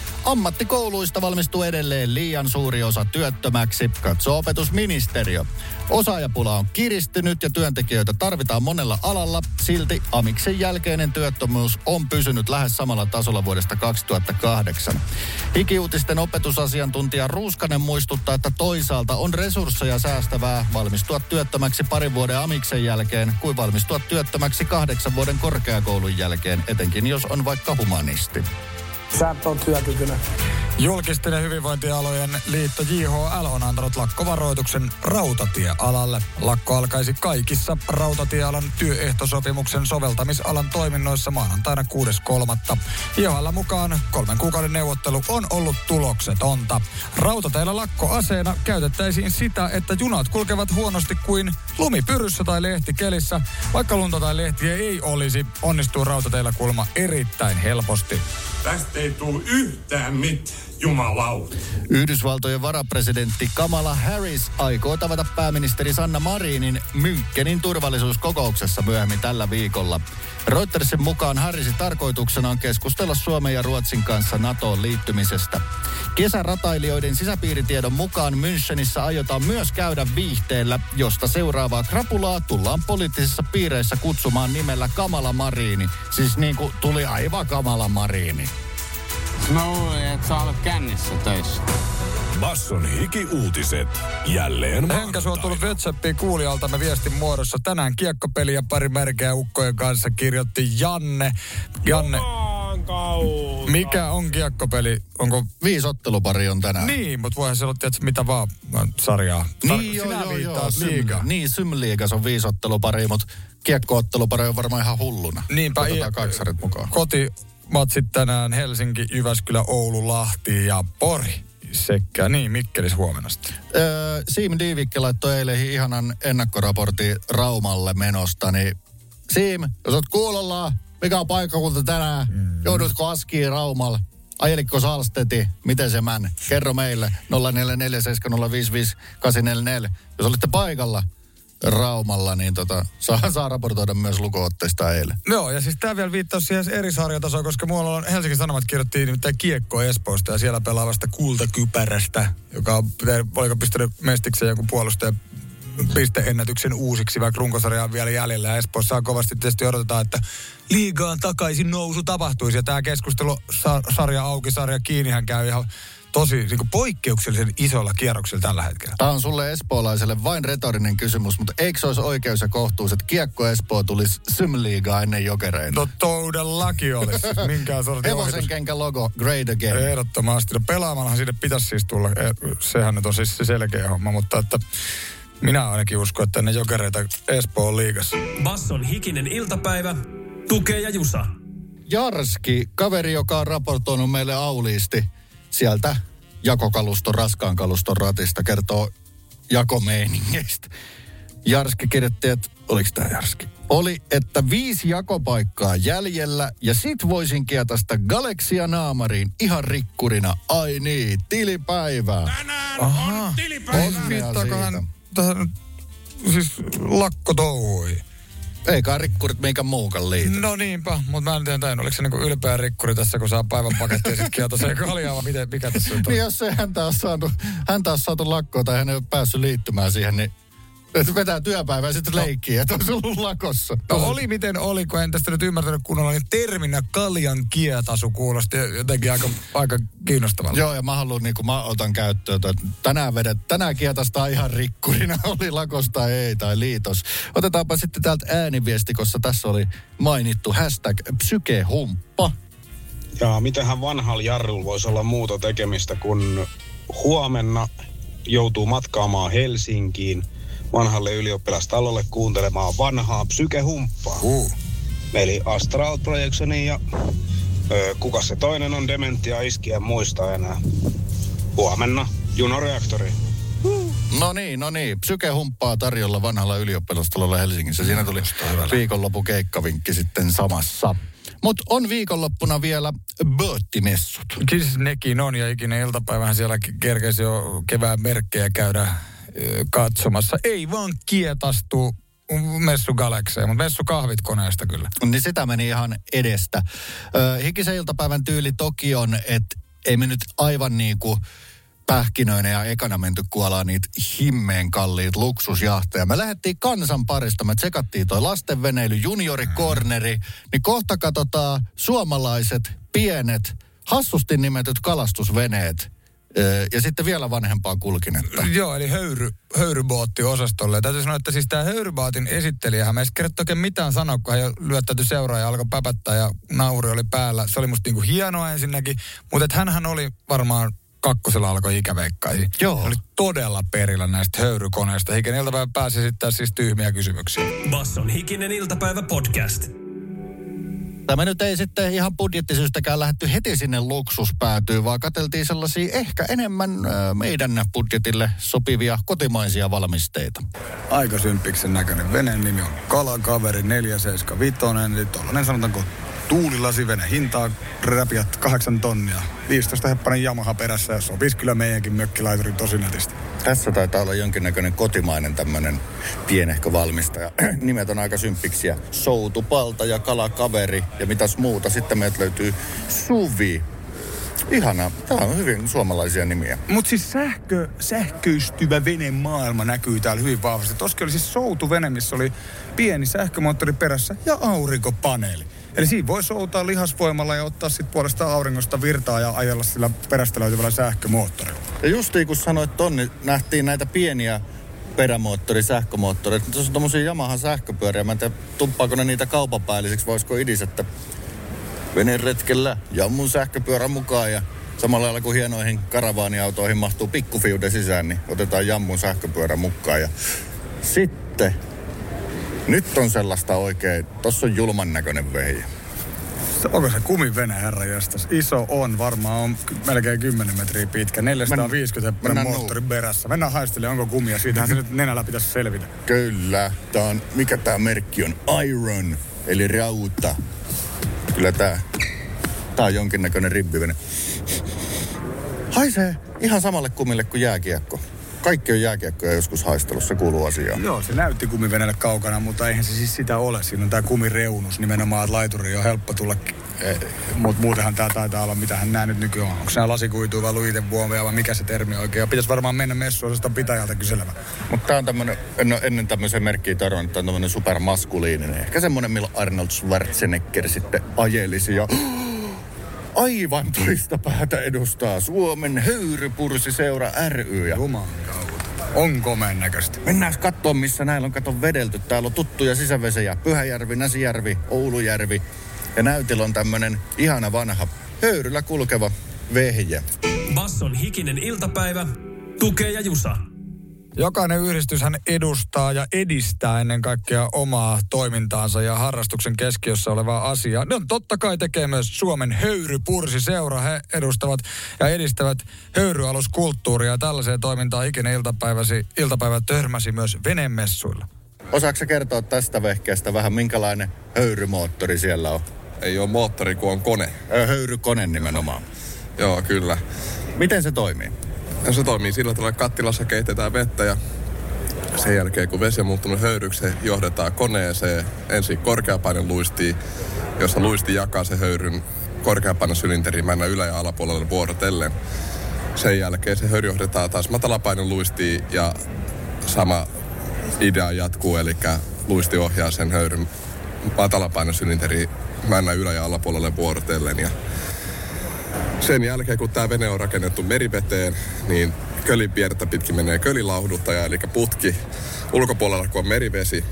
Ammattikouluista valmistuu edelleen liian suuri osa työttömäksi, katsoo opetusministeriö. Osaajapula on kiristynyt ja työntekijöitä tarvitaan monella alalla. Silti Amiksen jälkeinen työttömyys on pysynyt lähes samalla tasolla vuodesta 2008. Hikiuutisten opetusasiantuntija Ruuskanen muistuttaa, että toisaalta on resursseja säästävää valmistua työttömäksi parin vuoden Amiksen jälkeen kuin valmistua työttömäksi kahdeksan vuoden korkeakoulun jälkeen, etenkin jos on vaikka humanisti. Sä on työkykyinen. Julkisten ja hyvinvointialojen liitto JHL on antanut lakkovaroituksen rautatiealalle. Lakko alkaisi kaikissa rautatiealan työehtosopimuksen soveltamisalan toiminnoissa maanantaina 6.3. JHL mukaan kolmen kuukauden neuvottelu on ollut tuloksetonta. Rautateillä lakkoaseena käytettäisiin sitä, että junat kulkevat huonosti kuin lumipyryssä tai lehtikelissä. Vaikka lunta tai lehtiä ei olisi, onnistuu rautateillä kulma erittäin helposti. Tästä ei tule yhtään mitään, jumalauta. Yhdysvaltojen varapresidentti Kamala Harris aikoo tavata pääministeri Sanna Marinin Münkkenin turvallisuuskokouksessa myöhemmin tällä viikolla. Reutersin mukaan Harrisin tarkoituksena on keskustella Suomen ja Ruotsin kanssa NATOon liittymisestä. Kesäratailijoiden sisäpiiritiedon mukaan Münchenissä aiotaan myös käydä viihteellä, josta seuraavaa krapulaa tullaan poliittisissa piireissä kutsumaan nimellä Kamala Marini. Siis niin kuin tuli aivan Kamala Marini. Mä luulin, että sä olet kännissä töissä. Basson hiki-uutiset. Jälleen Henkä, sulla on tullut WhatsAppiin kuulijaltamme viestin muodossa. Tänään kiekkopeli ja pari märkeä ukkojen kanssa kirjoitti Janne. Janne, mikä on kiekkopeli? Onko... Viisi ottelupari on tänään. Niin, mutta voihan se olla tietysti mitä vaan sarjaa. Sar- Niin joo, Sinä joo, joo. Sym-. Niin, Symliigas on viisi ottelupari, mutta kiekko-ottelupari on varmaan ihan hulluna. Niinpä. Otetaan ja- kaksarit mukaan. Kotimatsit tänään Helsinki, Jyväskylä, Oulu, Lahti ja Pori sekä niin Mikkelis huomenna sitten. Öö, Siim Diivikki laittoi eilen ihanan ennakkoraportin Raumalle menosta, niin Siim, jos oot kuulolla, mikä on paikkakunta tänään? Mm. Joudutko Askiin Raumalla? Ajeliko Salsteti? Miten se män? Kerro meille 0447055844. Jos olitte paikalla Raumalla, niin tota, saa, saa raportoida myös lukuotteista eilen. Joo, ja siis tämä vielä viittaus siihen eri sarjatasoon, koska muualla on Helsingin Sanomat kirjoitti nimittäin kiekko Espoosta ja siellä pelaavasta kultakypärästä, joka on, oliko pistänyt mestiksen joku puolustaja pisteennätyksen uusiksi, vaikka runkosarja on vielä jäljellä. Ja Espoossa on kovasti tietysti odotetaan, että liigaan takaisin nousu tapahtuisi. Ja tämä keskustelu, sa- sarja auki, sarja kiinni, hän käy ihan tosi niin kuin poikkeuksellisen isolla kierroksella tällä hetkellä. Tämä on sulle espoolaiselle vain retorinen kysymys, mutta eikö se olisi oikeus ja kohtuus, että kiekko Espoo tulisi Symliigaa ennen jokereita? No todellakin olisi. Minkään sortin Hevosen kenkä logo, great again. Ehdottomasti. No pelaamallahan sinne pitäisi siis tulla. Eh, Sehän nyt on siis se selkeä homma, mutta että minä ainakin uskon, että ne jokereita Espoon liigassa. Basson hikinen iltapäivä. Tukee ja Jusa. Jarski, kaveri, joka on raportoinut meille auliisti sieltä jakokaluston, raskaan kaluston ratista, kertoo jakomeiningeistä. Jarski kirjoitti, että oliko tämä Jarski? Oli, että viisi jakopaikkaa jäljellä ja sit voisin kietasta Galaxia naamariin ihan rikkurina. Ai niin, tilipäivää. Aha. Onnea siitä. hän tähän nyt siis lakkotouhui? Eikä rikkurit minkä muukan liity. No niinpä, mutta mä en tiedä, oliko se niinku ylpeä rikkuri tässä, kun saa päivän paketti ja sitten kieltä kaljaa, vai miten, mikä tässä on? Niin jos ei häntä ole saatu, häntä ole saatu lakkoon tai hän ei ole päässyt liittymään siihen, niin että vetää työpäivää ja sitten leikkii, että on se ollut lakossa. No oli miten oli, kun en tästä nyt ymmärtänyt kunnolla, niin terminä kaljan kietasu kuulosti jotenkin aika, aika kiinnostavalta. Joo, ja mä haluan, niin kuin mä otan käyttöön, että tänään vedet, tänään kietastaa ihan rikkurina, oli lakosta ei tai liitos. Otetaanpa sitten täältä ääniviesti, koska tässä oli mainittu hashtag psykehumppa. Ja mitenhän vanhalla jarrulla voisi olla muuta tekemistä, kun huomenna joutuu matkaamaan Helsinkiin vanhalle ylioppilastalolle kuuntelemaan vanhaa psykehumppaa. Uh. Eli Astral Projectionin ja ö, kuka se toinen on dementia iskiä muista enää. Huomenna Juno-reaktori. No niin, no niin. Psykehumppaa tarjolla vanhalla ylioppilastalolla Helsingissä. Siinä tuli viikonloppu keikkavinkki sitten samassa. Mutta on viikonloppuna vielä bööttimessut. Kyllä siis nekin on ja ikinä iltapäivähän siellä kerkesi jo kevään merkkejä käydä katsomassa. Ei vaan kietastu messu Galaxeen, mutta messu kahvit koneesta kyllä. Niin sitä meni ihan edestä. Hikisen iltapäivän tyyli toki on, että ei me nyt aivan niin kuin pähkinöinä ja ekana menty kuolaa niitä himmeen kalliit luksusjahteja. Me lähdettiin kansan parista, me tsekattiin toi lastenveneily, juniorikorneri, niin kohta katsotaan suomalaiset pienet, hassusti nimetyt kalastusveneet ja sitten vielä vanhempaa kulkinetta. Joo, eli höyry, höyrybootti-osastolle. Ja täytyy sanoa, että siis tämä höyrybootin esittelijähän, mä en kerrottu oikein mitään sanoa, kun hän jo lyöttäytyi seuraa ja alkoi päpättää ja nauri oli päällä. Se oli musta niinku hienoa ensinnäkin, mutta että hänhän oli varmaan kakkosella alkoi ikäveikkaisi. Joo. Oli todella perillä näistä höyrykoneista. Hikinen iltapäivä pääsi esittämään siis tyhmiä kysymyksiä. Basson hikinen iltapäivä podcast. Tämä nyt ei sitten ihan budjettisyystäkään lähdetty heti sinne luksuspäätyyn, vaan katseltiin sellaisia ehkä enemmän meidän budjetille sopivia kotimaisia valmisteita. Aika symppiksen näköinen veneen nimi on Kalakaveri 475, eli tollanen sanotaanko tuulilasivene. Hintaa räpiät kahdeksan tonnia. 15 heppanen Yamaha perässä ja sopisi kyllä meidänkin mökkilaituri tosi nätisti. Tässä taitaa olla jonkinnäköinen kotimainen tämmöinen pienehkö valmistaja. Nimet on aika symppiksiä. Soutupalta ja kalakaveri ja mitäs muuta. Sitten meiltä löytyy Suvi. Ihana. Tämä on hyvin suomalaisia nimiä. Mutta siis sähkö, sähköistyvä vene maailma näkyy täällä hyvin vahvasti. Toski oli siis soutuvene, missä oli pieni sähkömoottori perässä ja aurinkopaneeli. Eli siinä voi soutaa lihasvoimalla ja ottaa sitten puolestaan auringosta virtaa ja ajella sillä perästä löytyvällä sähkömoottorilla. Ja justiin kun sanoit ton, niin nähtiin näitä pieniä perämoottori, sähkömoottoreita. Tuossa on tommosia Yamahan sähköpyöriä. Mä en tiedä, tumppaako ne niitä kaupapäälliseksi, voisiko idis, että veneen retkellä jammun sähköpyörän mukaan ja samalla lailla kuin hienoihin karavaaniautoihin mahtuu pikkufiude sisään, niin otetaan jammun sähköpyörän mukaan. Ja sitten, nyt on sellaista oikein, tossa on julman näköinen vehje. Onko se kumivene, herra jästäs? Iso on, varmaan on melkein 10 metriä pitkä, 450 heppanen mennään moottori perässä. Mennään haistelemaan, onko kumia. Siitähän se nyt nenällä pitäisi selvitä. Kyllä, tää on, mikä tää merkki on? Iron, eli rauta. Kyllä tää, tää on jonkinnäköinen ribbivene. Haisee ihan samalle kumille kuin jääkiekko. Kaikki on jääkiekkoja joskus haistelussa, kuuluu asiaan. Joo, se näytti kumivenelle kaukana, mutta eihän se siis sitä ole. Siinä on tämä kumireunus nimenomaan, että laituri on helppo tulla. Mutta muutenhan tämä taitaa olla, mitähän nämä nyt nykyään on. Onko nämä lasikuitua vai luitevuomeja vai mikä se termi oikein? Pitäisi varmaan mennä messuosasta pitäjältä kyselemään. Mutta tää on tämmönen, en ole ennen tämmöisen merkkiä törmännyt, tää on tämmönen supermaskuliininen. Ehkä semmonen, millä Arnold Schwarzenegger sitten ajelisi ja aivan toista päätä edustaa Suomen höyrypursiseura ry. Ja Juman On komeen näköistä. Mennään katsoa, missä näillä on kato vedelty. Täällä on tuttuja sisävesejä. Pyhäjärvi, Näsijärvi, Oulujärvi. Ja näytillä on tämmönen ihana vanha höyryllä kulkeva vehje. Basson hikinen iltapäivä. Tukee ja Jusa. Jokainen yhdistyshän edustaa ja edistää ennen kaikkea omaa toimintaansa ja harrastuksen keskiössä olevaa asiaa. Ne on totta kai tekee myös Suomen höyrypursiseura. He edustavat ja edistävät höyryaluskulttuuria ja tällaiseen toimintaan ikinä iltapäiväsi, iltapäivä törmäsi myös venemessuilla. Osaatko kertoa tästä vehkeestä vähän, minkälainen höyrymoottori siellä on? Ei ole moottori, kun on kone. Höyrykone nimenomaan. Joo, kyllä. Miten se toimii? Ja se toimii sillä tavalla, että kattilassa keitetään vettä ja sen jälkeen, kun vesi on muuttunut höyryksi, johdetaan koneeseen ensin korkeapainen luistiin, jossa luisti jakaa se höyryn korkeapainosylinteriin mennä ylä- ja alapuolelle vuorotellen. Sen jälkeen se höyry johdetaan taas matalapainen luistiin ja sama idea jatkuu, eli luisti ohjaa sen höyryn matalapainosylinteriin mennä ylä- ja alapuolelle vuorotellen. Ja sen jälkeen, kun tämä vene on rakennettu meriveteen, niin kölipiertä pitkin menee kölilauhduttaja, eli putki. Ulkopuolella, kun on merivesi,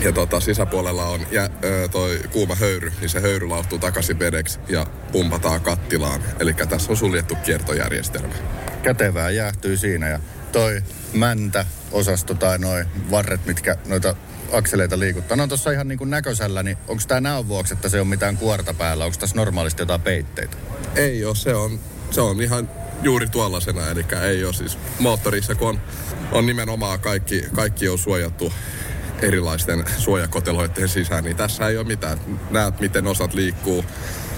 ja tota, sisäpuolella on jä, ö, toi kuuma höyry, niin se höyry lauhtuu takaisin vedeksi ja pumpataan kattilaan. Eli tässä on suljettu kiertojärjestelmä. Kätevää jäähtyy siinä ja toi mäntä osasto tai noin varret, mitkä noita akseleita liikuttaa. Ne on tuossa ihan niin kuin näköisellä, niin onko tämä näön vuoksi, että se on mitään kuorta päällä? Onko tässä normaalisti jotain peitteitä? Ei ole, se on, se on ihan juuri tuollaisena, eli ei ole siis moottorissa, kun on, on nimenomaan kaikki, kaikki on suojattu erilaisten suojakoteloiden sisään, niin tässä ei ole mitään. Näet, miten osat liikkuu.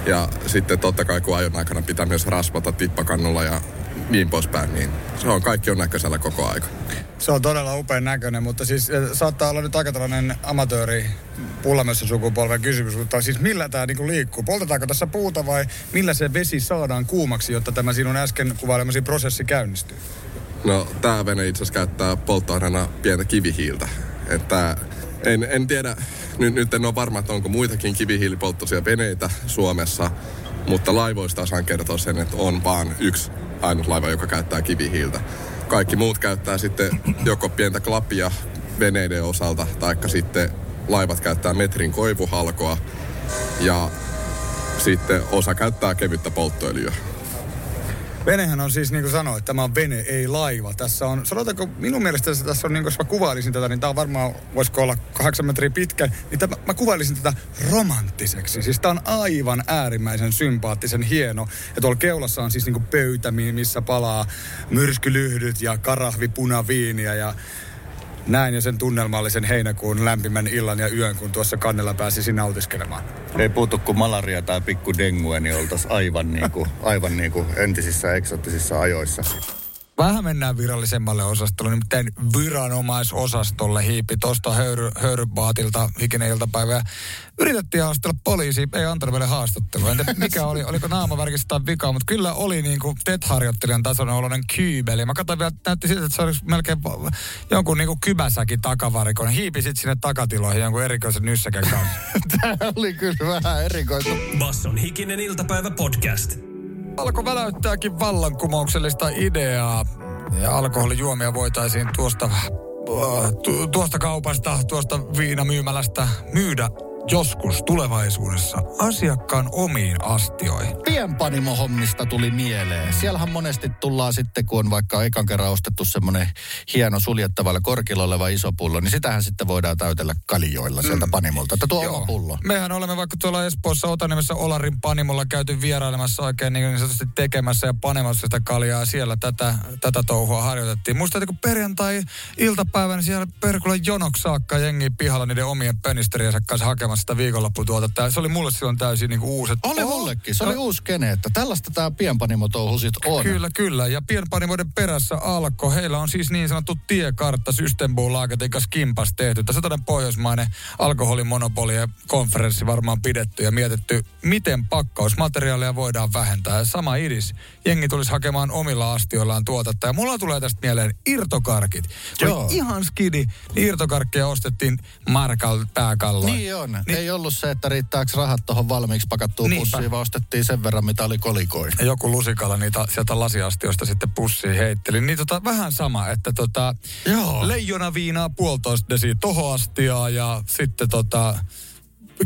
Ja sitten totta kai, kun ajon aikana pitää myös rasvata tippakannulla ja niin poispäin, niin se on kaikki on näköisellä koko aika. Se on todella upean näköinen, mutta siis eh, saattaa olla nyt aika tällainen amatööri pullamössä sukupolven kysymys, mutta siis millä tämä niinku liikkuu? Poltetaanko tässä puuta vai millä se vesi saadaan kuumaksi, jotta tämä sinun äsken kuvailemasi prosessi käynnistyy? No, tämä vene itse asiassa käyttää polttoaineena pientä kivihiiltä. Että en, en tiedä, nyt, nyt en ole varma, että onko muitakin kivihiilipolttoisia veneitä Suomessa, mutta laivoista osaan kertoa sen, että on vaan yksi ainut laiva, joka käyttää kivihiiltä. Kaikki muut käyttää sitten joko pientä klappia veneiden osalta, taikka sitten laivat käyttää metrin koivuhalkoa ja sitten osa käyttää kevyttä polttoöljyä. Venehän on siis, niin kuin sanoit, tämä on vene, ei laiva. Tässä on, sanotaanko, minun mielestä tässä on, niin kuin jos mä kuvailisin tätä, niin tämä on varmaan, voisiko olla kahdeksan metriä pitkä, niin tämä, mä kuvailisin tätä romanttiseksi. Siis tämä on aivan äärimmäisen sympaattisen hieno. Ja tuolla keulassa on siis niin kuin pöytä, missä palaa myrskylyhdyt ja karahvi punaviiniä ja näin jo sen tunnelmallisen heinäkuun lämpimän illan ja yön, kun tuossa kannella pääsisi nautiskelemaan. Ei puutu kuin malaria tai pikku dengue, niin oltaisiin aivan, niin kuin, aivan niin kuin entisissä eksottisissa ajoissa. Vähän mennään virallisemmalle osastolle, nimittäin viranomaisosastolle hiipi tuosta höyry, höyrybaatilta hikinen iltapäivä. Yritettiin haastella poliisi, ei antanut meille haastattelua. En tiedä, mikä oli, oliko naamavärkistä tai vikaa, mutta kyllä oli niin kuin TET-harjoittelijan tasoinen oloinen kyybeli. Mä katsoin vielä, että näytti siltä, että se olisi melkein jonkun niin kuin kypäsäkin takavarikon. Hiipi sitten sinne takatiloihin jonkun erikoisen nyssäkän kanssa. Tämä oli kyllä vähän erikoista. Basson hikinen iltapäivä podcast. Alko väläyttääkin vallankumouksellista ideaa. Ja alkoholijuomia voitaisiin tuosta, tu, tuosta kaupasta, tuosta viinamyymälästä myydä joskus tulevaisuudessa asiakkaan omiin astioihin. Pienpanimo-hommista tuli mieleen. Siellähän monesti tullaan sitten, kun on vaikka ekan kerran ostettu semmoinen hieno suljettavalla korkilla oleva iso pullo, niin sitähän sitten voidaan täytellä kaljoilla sieltä mm. panimolta. Että tuo oma pullo. Mehän olemme vaikka tuolla Espoossa Otanimessä Olarin panimolla käyty vierailemassa oikein niin, sanotusti tekemässä ja panemassa sitä kaljaa. Ja siellä tätä, tätä touhua harjoitettiin. Muistat, kun perjantai-iltapäivänä siellä perkulle jonoksi saakka jengi pihalla niiden omien pönisteriensä kanssa hakemassa sitä viikonlopputuotetta. Se oli mulle silloin täysin niin uusi. Oli oh, mullekin. Se oli uusi kene, että tällaista tämä pienpanimotouhu sit on. Kyllä, kyllä. Ja pienpanimoiden perässä alkoi. Heillä on siis niin sanottu tiekartta Systembolagetin kanssa kimpas tehty. Tässä on pohjoismainen alkoholimonopoli ja konferenssi varmaan pidetty ja mietitty, miten pakkausmateriaalia voidaan vähentää. Ja sama idis. Jengi tulisi hakemaan omilla astioillaan tuotetta. Ja mulla tulee tästä mieleen irtokarkit. Joo. Oli ihan skidi. Niin irtokarkkeja ostettiin markalla pääkalla. Niin on. Niin. Ei ollut se, että riittääkö rahat tuohon valmiiksi pakattuun Niinpä. pussiin, vaan ostettiin sen verran, mitä oli kolikoin. Ja joku lusikalla niitä sieltä lasiastiosta sitten pussiin heitteli. Niin tota, vähän sama, että tota, Joo. leijona viinaa puolitoista desi tohoastiaa ja sitten tota,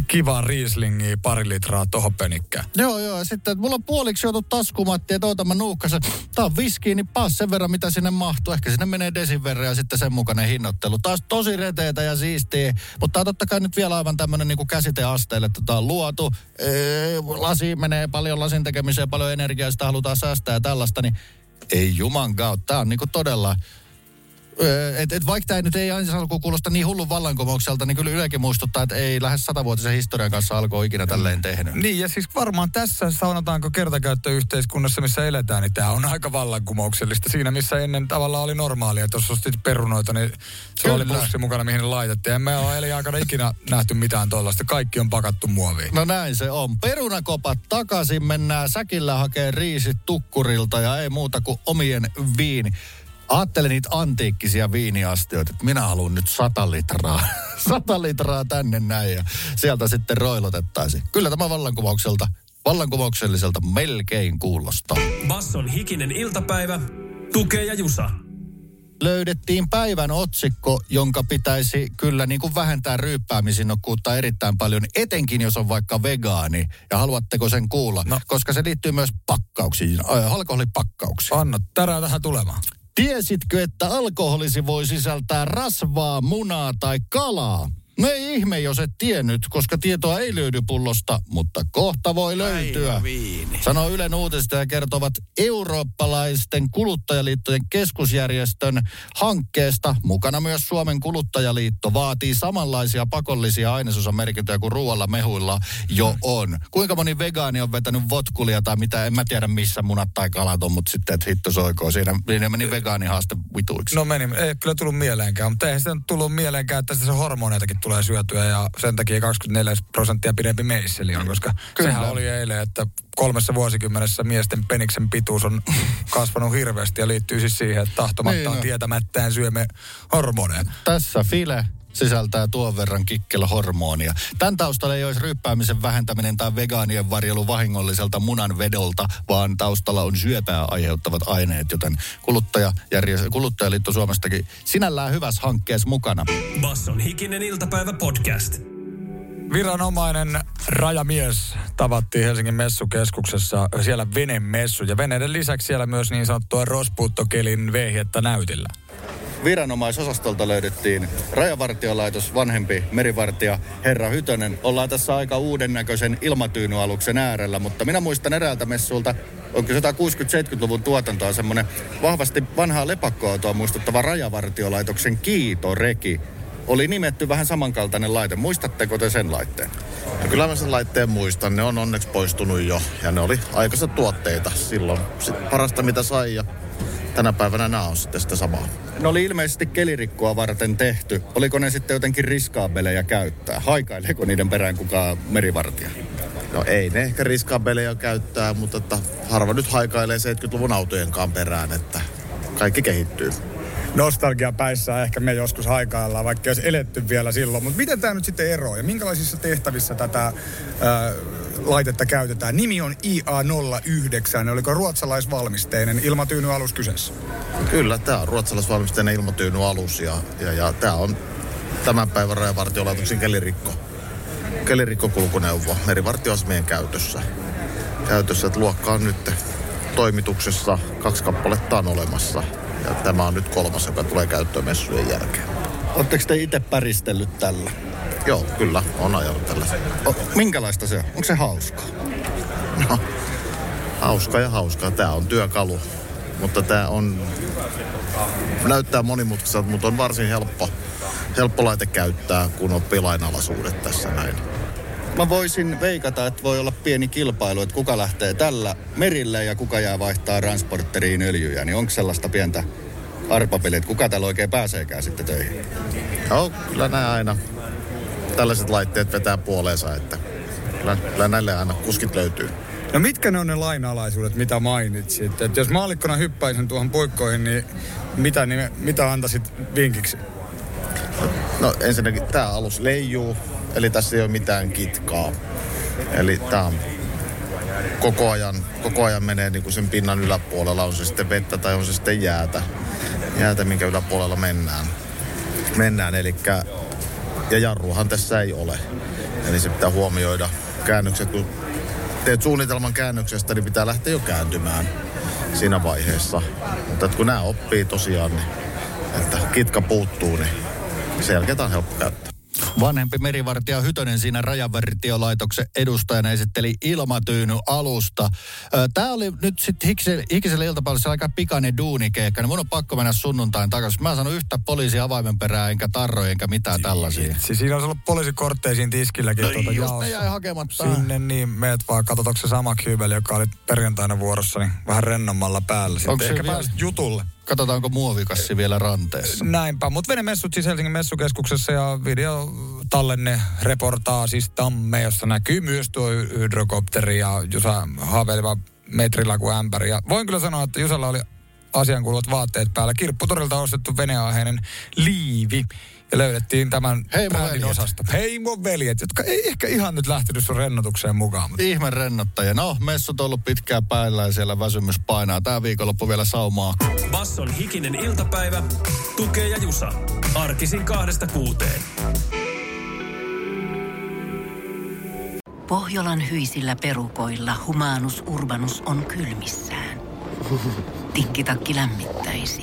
kivaa riislingiä pari litraa tohon pönikkään. Joo, joo. Ja sitten, että mulla on puoliksi joutu taskumatti, että oota mä nuukkasen. Tää on viskiin, niin paas sen verran, mitä sinne mahtuu. Ehkä sinne menee desin verran ja sitten sen mukainen hinnoittelu. Taas tosi reteitä ja siistiä. Mutta tää on totta kai nyt vielä aivan tämmönen niinku käsiteasteelle, että tää on luotu. Ee, lasi menee paljon lasin tekemiseen, paljon energiaa, sitä halutaan säästää ja tällaista, niin ei juman kautta. Tää on niinku todella et, et vaikka tämä nyt ei aina alkuun kuulosta niin hullun vallankumoukselta, niin kyllä Ylekin muistuttaa, että ei lähes satavuotisen historian kanssa alkoi ikinä tälleen tehnyt. Niin, ja siis varmaan tässä sanotaanko kertakäyttöyhteiskunnassa, missä eletään, niin tämä on aika vallankumouksellista. Siinä, missä ennen tavallaan oli normaalia, että jos ostit perunoita, niin se oli pussi mukana, mihin ne laitettiin. Ja me ole eli aikana ikinä nähty mitään tuollaista. Kaikki on pakattu muoviin. No näin se on. Perunakopat takaisin, mennään säkillä hakee riisit tukkurilta ja ei muuta kuin omien viini. Ajattelen niitä antiikkisia viiniastioita, että minä haluan nyt sata litraa, sata litraa tänne näin ja sieltä sitten roilotettaisiin. Kyllä tämä vallankumoukselta, vallankumoukselliselta melkein kuulostaa. Basson hikinen iltapäivä, tukee ja jusa. löydettiin päivän otsikko, jonka pitäisi kyllä niin kuin vähentää ryyppäämisinnokkuutta erittäin paljon, etenkin jos on vaikka vegaani. Ja haluatteko sen kuulla? No. Koska se liittyy myös pakkauksiin, äh, alkoholipakkauksiin. Anna tärää tähän tulemaan. Tiesitkö, että alkoholisi voi sisältää rasvaa, munaa tai kalaa? No ei ihme, jos et tiennyt, koska tietoa ei löydy pullosta, mutta kohta voi löytyä. Sanoo Ylen uutista ja kertovat eurooppalaisten kuluttajaliittojen keskusjärjestön hankkeesta. Mukana myös Suomen kuluttajaliitto vaatii samanlaisia pakollisia ainesosamerkintöjä kuin ruoalla mehuilla jo on. Kuinka moni vegaani on vetänyt votkulia tai mitä, en mä tiedä missä munat tai kalat on, mutta sitten, että hitto soikoo. Siinä, siinä meni vegaanihaaste vituiksi. No meni, ei kyllä tullut mieleenkään, mutta eihän sitä tullut mieleenkään, että sitä hormoneitakin tulee syötyä ja sen takia 24 prosenttia pidempi meisseli on, koska Kyllä. sehän oli eilen, että kolmessa vuosikymmenessä miesten peniksen pituus on kasvanut hirveästi ja liittyy siis siihen, että tahtomattaan niin, no. tietämättään syömme hormoneja. Tässä file sisältää tuon verran kikkelhormonia. Tämän taustalla ei olisi ryppäämisen vähentäminen tai vegaanien varjelu vahingolliselta munanvedolta, vaan taustalla on syöpää aiheuttavat aineet, joten kuluttaja, kuluttajaliitto Suomestakin sinällään hyvässä hankkeessa mukana. Basson hikinen iltapäivä podcast. Viranomainen rajamies tavattiin Helsingin messukeskuksessa siellä venemessu ja veneiden lisäksi siellä myös niin sanottua rospuuttokelin vehjettä näytillä viranomaisosastolta löydettiin rajavartiolaitos, vanhempi merivartija Herra Hytönen. Ollaan tässä aika uuden näköisen ilmatyynyaluksen äärellä, mutta minä muistan eräältä messulta, onko 160-70-luvun tuotantoa semmoinen vahvasti vanhaa lepakkoautoa muistuttava rajavartiolaitoksen kiitoreki. Oli nimetty vähän samankaltainen laite. Muistatteko te sen laitteen? No kyllä mä sen laitteen muistan. Ne on onneksi poistunut jo ja ne oli aikaisessa tuotteita silloin. Sitten parasta mitä sai ja tänä päivänä nämä on sitten sitä samaa. Ne oli ilmeisesti kelirikkoa varten tehty. Oliko ne sitten jotenkin riskaabeleja käyttää? Haikaileeko niiden perään kukaan merivartija? No ei ne ehkä riskaabeleja käyttää, mutta että harva nyt haikailee 70-luvun autojenkaan perään, että kaikki kehittyy nostalgia päissä ehkä me joskus haikaillaan, vaikka olisi eletty vielä silloin. Mutta miten tämä nyt sitten eroaa ja minkälaisissa tehtävissä tätä ää, laitetta käytetään? Nimi on IA09. Oliko ruotsalaisvalmisteinen ilmatyynyalus kyseessä? Kyllä, tämä on ruotsalaisvalmisteinen ilmatyynyalus ja, ja, ja tämä on tämän päivän rajavartiolaitoksen kelirikko. Kelirikkokulkuneuvo merivartioasemien käytössä. Käytössä, että luokka on nyt toimituksessa. Kaksi kappaletta on olemassa. Ja tämä on nyt kolmas, joka tulee käyttöön messujen jälkeen. Oletteko te itse päristellyt tällä? Joo, kyllä, on ajanut tällä. O, minkälaista se on? Onko se hauska? No, hauska ja hauska. Tämä on työkalu, mutta tämä on, näyttää monimutkaiselta, mutta on varsin helppo, helppo laite käyttää, kun on lainalaisuudet tässä näin. Mä voisin veikata, että voi olla pieni kilpailu, että kuka lähtee tällä merille ja kuka jää vaihtaa transporteriin öljyjä. Niin onko sellaista pientä arpapeliä, että kuka täällä oikein pääseekään sitten töihin? Joo, kyllä nämä aina tällaiset laitteet vetää puoleensa, että kyllä, kyllä näille aina kuskit löytyy. No mitkä ne on ne lainalaisuudet, mitä mainitsit? Et jos maallikkona hyppäisin tuohon puikkoihin, niin mitä, niin, mitä antaisit vinkiksi? No ensinnäkin tämä alus leijuu, eli tässä ei ole mitään kitkaa. Eli tämä koko ajan, koko ajan menee niin kuin sen pinnan yläpuolella, on se sitten vettä tai on se sitten jäätä, jäätä minkä yläpuolella mennään. mennään. Elikkä, ja jarruhan tässä ei ole. Eli se pitää huomioida käännökset, kun teet suunnitelman käännöksestä, niin pitää lähteä jo kääntymään siinä vaiheessa. Mutta kun nämä oppii tosiaan, niin että kitka puuttuu, niin sen jälkeen on helppo käyttää. Vanhempi merivartija Hytönen siinä rajavartiolaitoksen edustajana esitteli ilmatyyny alusta. Tämä oli nyt sitten Hikiselle iltapäivässä aika pikainen duunikeikka, niin mun on pakko mennä sunnuntain takaisin. Mä sanon yhtä poliisi avaimen perää, enkä tarroja, enkä mitään tällaisia. Siis siinä on ollut poliisikortteisiin tiskilläkin. No, tuota just ne jäi hakematta. Sinne niin, meet vaan, katsotaanko se sama kyybeli, joka oli perjantaina vuorossa, niin vähän rennommalla päällä. Sitten Onko ehkä vielä... jutulle. Katsotaanko muovikassi vielä ranteessa. Näinpä, mutta venemessut siis Helsingin messukeskuksessa ja video tallenne reportaasistamme, jossa näkyy myös tuo hydrokopteri ja Jusa haaveileva metrillä kuin ämpäri. Ja voin kyllä sanoa, että Jusalla oli asiankuuluvat vaatteet päällä. Kirpputorilta ostettu veneaiheinen liivi. Ja löydettiin tämän Heimo veljet. osasta. Heimo veljet, jotka ei ehkä ihan nyt lähtenyt sun rennotukseen mukaan. Mutta Ihme rennottaja. No, messut on ollut pitkään päällä ja siellä väsymys painaa. Tää viikonloppu vielä saumaa. Basson hikinen iltapäivä, tukee ja jusa. Arkisin kahdesta kuuteen. Pohjolan hyisillä perukoilla humanus urbanus on kylmissään. Tikkitakki lämmittäisi.